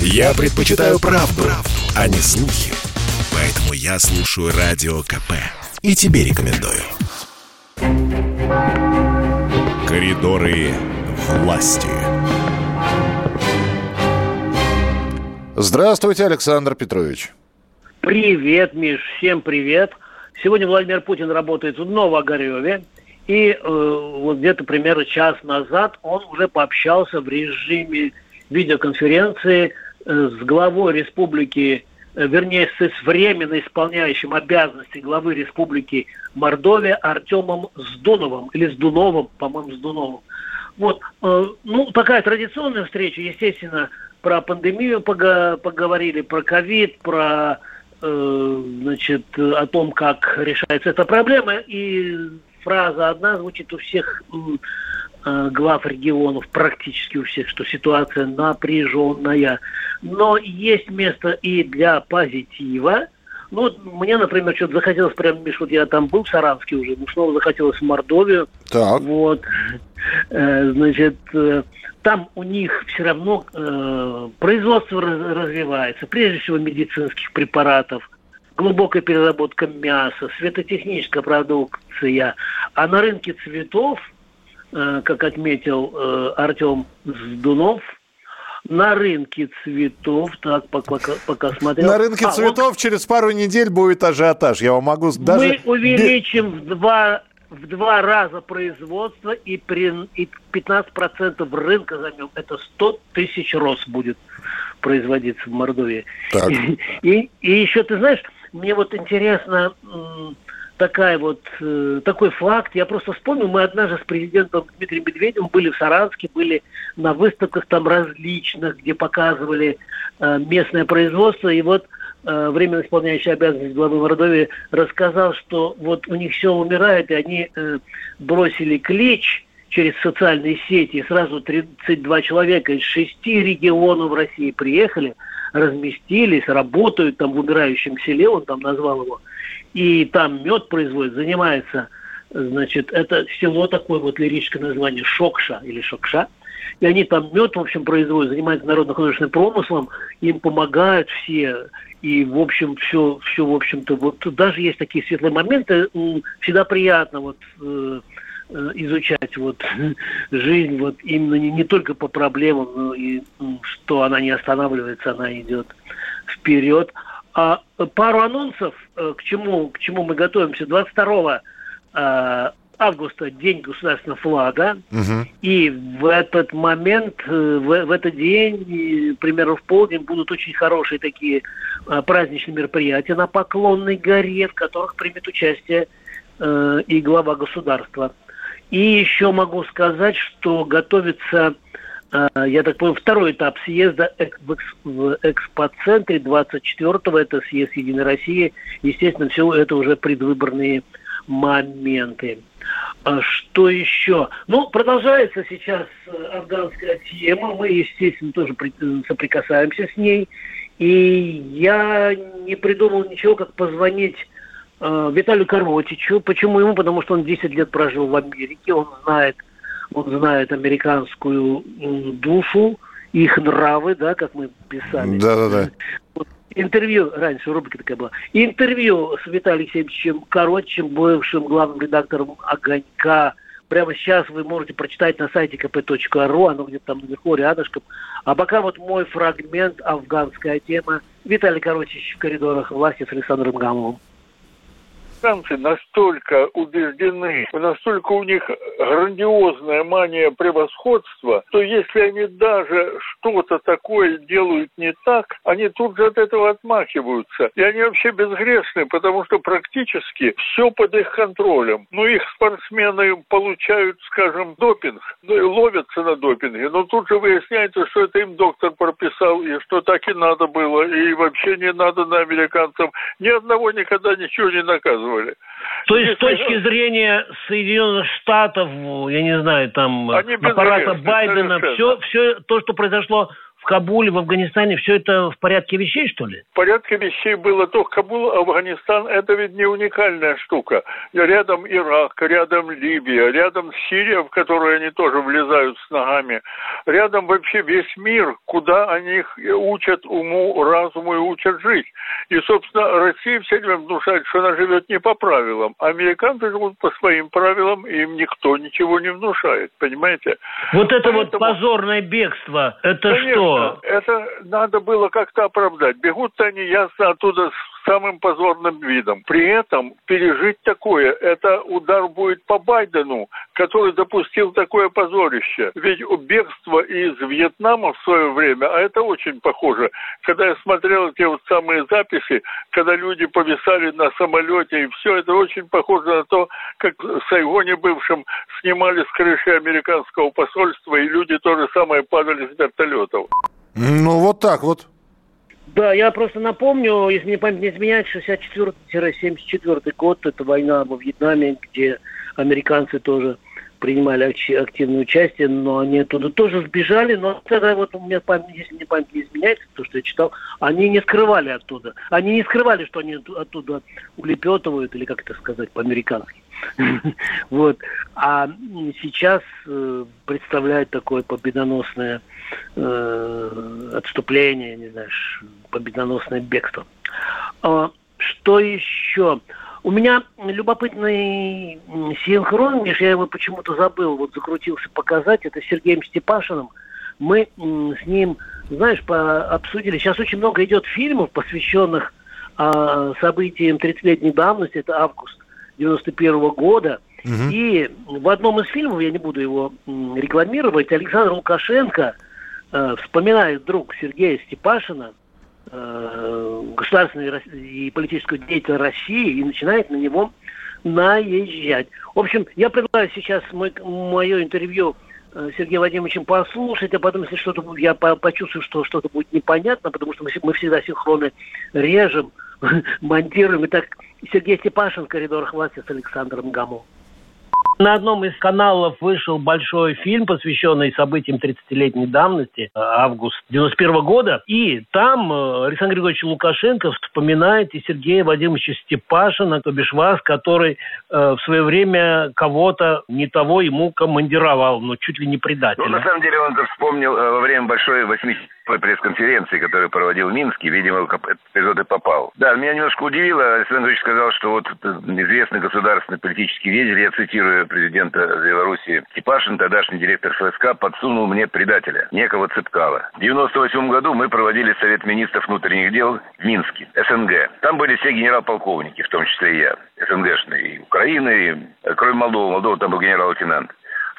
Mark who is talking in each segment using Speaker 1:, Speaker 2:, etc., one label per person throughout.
Speaker 1: Я предпочитаю правду, правду, а не слухи. Поэтому я слушаю Радио КП. И тебе рекомендую. Коридоры власти.
Speaker 2: Здравствуйте, Александр Петрович.
Speaker 3: Привет, Миш, всем привет. Сегодня Владимир Путин работает в Новогореве. И э, вот где-то примерно час назад он уже пообщался в режиме видеоконференции э, с главой республики, э, вернее, с временно исполняющим обязанности главы республики Мордовия Артемом Сдуновым, или Сдуновым, по-моему, Сдуновым. Вот, э, ну, такая традиционная встреча, естественно, про пандемию поговорили, про ковид, про значит, о том, как решается эта проблема. И фраза одна звучит у всех глав регионов, практически у всех, что ситуация напряженная. Но есть место и для позитива. Ну, вот мне, например, что-то захотелось, прям, Миш, вот я там был в Саранске уже, ну, снова захотелось в Мордовию. Так. Вот. Э, значит, э, там у них все равно э, производство развивается, прежде всего медицинских препаратов, глубокая переработка мяса, светотехническая продукция. А на рынке цветов, э, как отметил э, Артем Сдунов, на рынке цветов, так, пока, пока смотрел.
Speaker 2: На рынке а, цветов вот, через пару недель будет ажиотаж. Я вам могу даже...
Speaker 3: Мы увеличим в два, в два раза производство и, при, и 15% рынка займем. Это 100 тысяч роз будет производиться в Мордовии. Так. И, и, и еще, ты знаешь, мне вот интересно такая вот, э, такой факт. Я просто вспомнил, мы однажды с президентом Дмитрием Медведевым были в Саранске, были на выставках там различных, где показывали э, местное производство. И вот э, временно исполняющий обязанности главы Мордовии рассказал, что вот у них все умирает, и они бросили клич через социальные сети, и сразу 32 человека из шести регионов России приехали – разместились, работают там в умирающем селе, он там назвал его, и там мед производит, занимается, значит, это село такое вот лирическое название Шокша или Шокша, и они там мед, в общем, производят, занимаются народно-художественным промыслом, им помогают все, и, в общем, все, все, в общем-то, вот даже есть такие светлые моменты, всегда приятно вот э, Э, изучать вот жизнь вот именно не, не только по проблемам, но и что она не останавливается, она идет вперед. А пару анонсов, э, к чему, к чему мы готовимся. 22 э, августа день государственного флага, угу. и в этот момент, в, в этот день, примерно в полдень, будут очень хорошие такие праздничные мероприятия на Поклонной горе, в которых примет участие и глава государства. И еще могу сказать, что готовится, э, я так понял, второй этап съезда в экспоцентре 24-го, это съезд Единой России. Естественно, все это уже предвыборные моменты. А что еще? Ну, продолжается сейчас э, афганская тема. Мы, естественно, тоже соприкасаемся с ней. И я не придумал ничего, как позвонить Э, Виталию Коротичу. Почему ему? Потому что он 10 лет прожил в Америке, он знает, он знает американскую душу, их нравы, да, как мы писали.
Speaker 2: Да-да-да.
Speaker 3: интервью, раньше рубрика такая была, интервью с Виталием Алексеевичем Коротичем, бывшим главным редактором «Огонька», прямо сейчас вы можете прочитать на сайте kp.ru, оно где-то там наверху рядышком. А пока вот мой фрагмент «Афганская тема». Виталий Коротич в коридорах власти с Александром Гамовым
Speaker 4: американцы настолько убеждены, настолько у них грандиозная мания превосходства, что если они даже что-то такое делают не так, они тут же от этого отмахиваются. И они вообще безгрешны, потому что практически все под их контролем. Ну, их спортсмены получают, скажем, допинг, ну, ловятся на допинге, но тут же выясняется, что это им доктор прописал, и что так и надо было, и вообще не надо на американцев. Ни одного никогда ничего не наказывали использовали.
Speaker 3: То есть с точки зрения Соединенных Штатов, я не знаю, там Они аппарата Байдена, все, все то, что произошло Кабуле, в Афганистане, все это в порядке вещей, что ли?
Speaker 4: В порядке вещей было то. Кабул, Афганистан, это ведь не уникальная штука. Рядом Ирак, рядом Ливия, рядом Сирия, в которую они тоже влезают с ногами. Рядом вообще весь мир, куда они их учат уму, разуму и учат жить. И, собственно, Россия все время внушает, что она живет не по правилам. Американцы живут по своим правилам, и им никто ничего не внушает, понимаете?
Speaker 3: Вот это Поэтому... вот позорное бегство, это Конечно, что?
Speaker 4: Это надо было как-то оправдать. Бегут-то они ясно оттуда с самым позорным видом. При этом пережить такое, это удар будет по Байдену, который допустил такое позорище. Ведь бегство из Вьетнама в свое время, а это очень похоже. Когда я смотрел те вот самые записи, когда люди повисали на самолете, и все это очень похоже на то, как в Сайгоне бывшем снимали с крыши американского посольства, и люди то же самое падали с вертолетов.
Speaker 2: Вот так вот.
Speaker 3: Да, я просто напомню, если мне память не изменяет, 64-74 год, это война во Вьетнаме, где американцы тоже принимали активное участие, но они оттуда тоже сбежали, но тогда вот у меня память, если мне память не изменяется, то, что я читал, они не скрывали оттуда. Они не скрывали, что они оттуда улепетывают, или как это сказать по-американски. Вот. А сейчас э, представляет такое победоносное э, отступление, не знаю, победоносное бегство. А, что еще? У меня любопытный синхрон, Миш, я его почему-то забыл, вот закрутился показать, это с Сергеем Степашиным. Мы с ним, знаешь, по обсудили, сейчас очень много идет фильмов, посвященных а, событиям 30-летней давности, это август 91 -го года. Угу. И в одном из фильмов, я не буду его рекламировать, Александр Лукашенко э, вспоминает друг Сергея Степашина, э, государственный и политического деятеля России, и начинает на него наезжать. В общем, я предлагаю сейчас мой, мое интервью э, Сергеем Владимировичем послушать, а потом, если что-то я почувствую, что что-то будет непонятно, потому что мы, мы всегда синхроны режем, монтируем. И так Сергей Степашин в коридорах власти с Александром Гамовым. На одном из каналов вышел большой фильм, посвященный событиям 30-летней давности, э, август 91 года. И там э, Александр Григорьевич Лукашенко вспоминает и Сергея Вадимовича Степашина, то бишь вас, который э, в свое время кого-то не того ему командировал, но чуть ли не предателя.
Speaker 5: Ну, на самом деле он вспомнил э, во время большой 80 пресс-конференции, которую проводил в Минске, видимо, этот эпизод и попал. Да, меня немножко удивило, Александр Ильич сказал, что вот известный государственный политический деятель, я цитирую президента Беларуси Типашин, тогдашний директор ФСК, подсунул мне предателя, некого Цыпкала. В 98 году мы проводили Совет министров внутренних дел в Минске, СНГ. Там были все генерал-полковники, в том числе и я, СНГшные, и Украины, и, кроме Молдовы, Молдова там был генерал-лейтенант.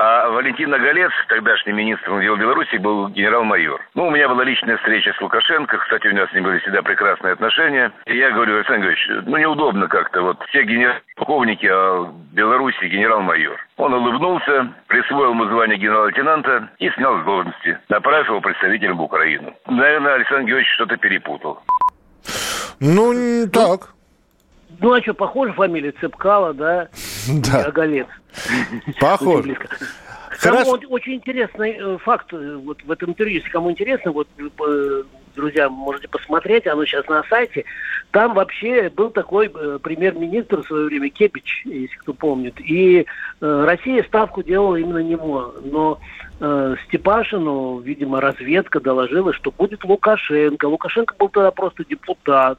Speaker 5: А Валентин Наголец, тогдашний министр дел Беларуси, был генерал-майор. Ну, у меня была личная встреча с Лукашенко. Кстати, у нас с ним были всегда прекрасные отношения. И я говорю, Александр Григорьевич, ну, неудобно как-то. Вот все генерал-полковники, а в Беларуси генерал-майор. Он улыбнулся, присвоил ему звание генерал-лейтенанта и снял с должности, направив его представителем в Украину. Наверное, Александр Георгиевич что-то перепутал.
Speaker 2: Ну, так.
Speaker 3: Ну, а что, похоже фамилия Цепкала, да?
Speaker 2: Да.
Speaker 3: Оголец.
Speaker 2: Похоже.
Speaker 3: Хорошо. очень интересный э, факт э, вот в этом интервью, если кому интересно, вот э, друзья, можете посмотреть, оно сейчас на сайте. Там вообще был такой премьер-министр в свое время Кепич, если кто помнит, и Россия ставку делала именно него, но Степашину, видимо, разведка доложила, что будет Лукашенко. Лукашенко был тогда просто депутат.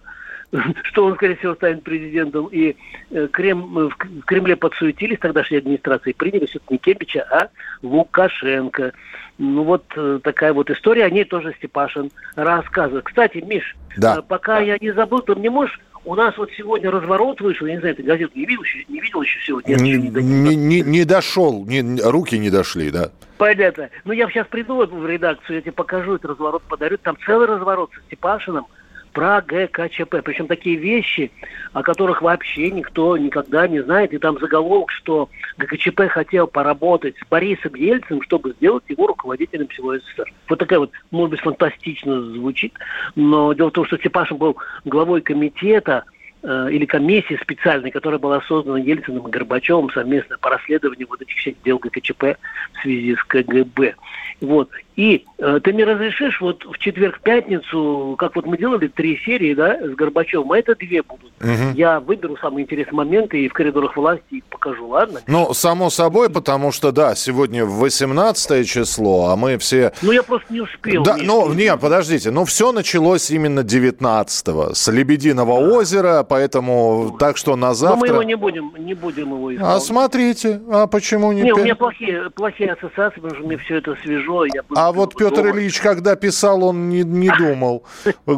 Speaker 3: что он, скорее всего, станет президентом. И э, Крем, э, в Кремле подсуетились тогдашней администрации, приняли все-таки не Кепича, а Лукашенко. Ну вот э, такая вот история, о ней тоже Степашин рассказывает. Кстати, Миш, да. пока я не забыл, ты мне можешь у нас вот сегодня разворот вышел, я не знаю, ты газету не видел еще, не видел еще сегодня?
Speaker 2: Не, не, не, не дошел, не, руки не дошли, да.
Speaker 3: Понятно. Ну, я сейчас приду в редакцию, я тебе покажу этот разворот, подарю. Там целый разворот с Степашиным – про ГКЧП. Причем такие вещи, о которых вообще никто никогда не знает. И там заголовок, что ГКЧП хотел поработать с Борисом Ельциным, чтобы сделать его руководителем всего СССР. Вот такая вот, может быть, фантастично звучит. Но дело в том, что Степашин был главой комитета э, или комиссии специальной, которая была создана Ельциным и Горбачевым совместно по расследованию вот этих всех дел ГКЧП в связи с КГБ. Вот. И э, ты мне разрешишь вот в четверг-пятницу, как вот мы делали три серии, да, с Горбачевым, а это две будут. Угу. Я выберу самые интересные моменты и в коридорах власти покажу, ладно?
Speaker 2: Ну, само собой, потому что, да, сегодня 18 число, а мы все...
Speaker 3: Ну, я просто не успел.
Speaker 2: Да, ну, нет, подождите, ну, все началось именно 19-го, с Лебединого да. озера, поэтому так что на завтра... Но
Speaker 3: мы его не будем, не будем его
Speaker 2: исполнять. А смотрите, а почему не...
Speaker 3: Не, у меня плохие, плохие ассоциации, потому что мне все это свежо. Я
Speaker 2: а вот Петр дома. Ильич, когда писал, он не, не думал,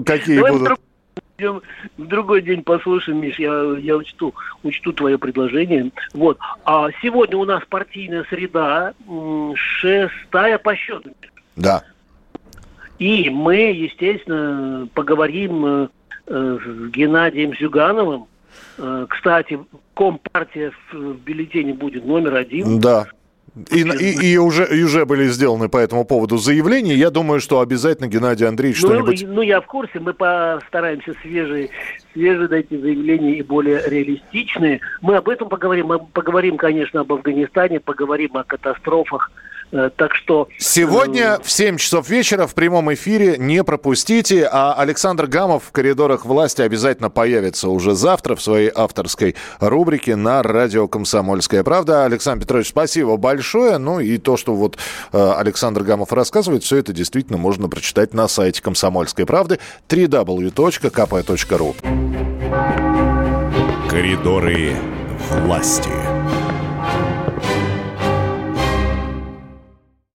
Speaker 2: какие будут
Speaker 3: в другой день послушаем, Миш, я, я учту, учту твое предложение. Вот. А сегодня у нас партийная среда, шестая по счету.
Speaker 2: Да.
Speaker 3: И мы, естественно, поговорим э, с Геннадием Зюгановым. Э, кстати, Компартия в бюллетене будет номер один.
Speaker 2: Да. И, и, и, уже, и уже были сделаны по этому поводу заявления. Я думаю, что обязательно Геннадий Андреевич
Speaker 3: ну,
Speaker 2: что-нибудь...
Speaker 3: Ну, я в курсе. Мы постараемся свежие, свежие дать заявления и более реалистичные. Мы об этом поговорим. Мы поговорим, конечно, об Афганистане, поговорим о катастрофах так что...
Speaker 2: Сегодня э, в 7 часов вечера в прямом эфире не пропустите. А Александр Гамов в коридорах власти обязательно появится уже завтра в своей авторской рубрике на радио «Комсомольская правда». Александр Петрович, спасибо большое. Ну и то, что вот э, Александр Гамов рассказывает, все это действительно можно прочитать на сайте «Комсомольской правды» www.kp.ru
Speaker 1: Коридоры власти.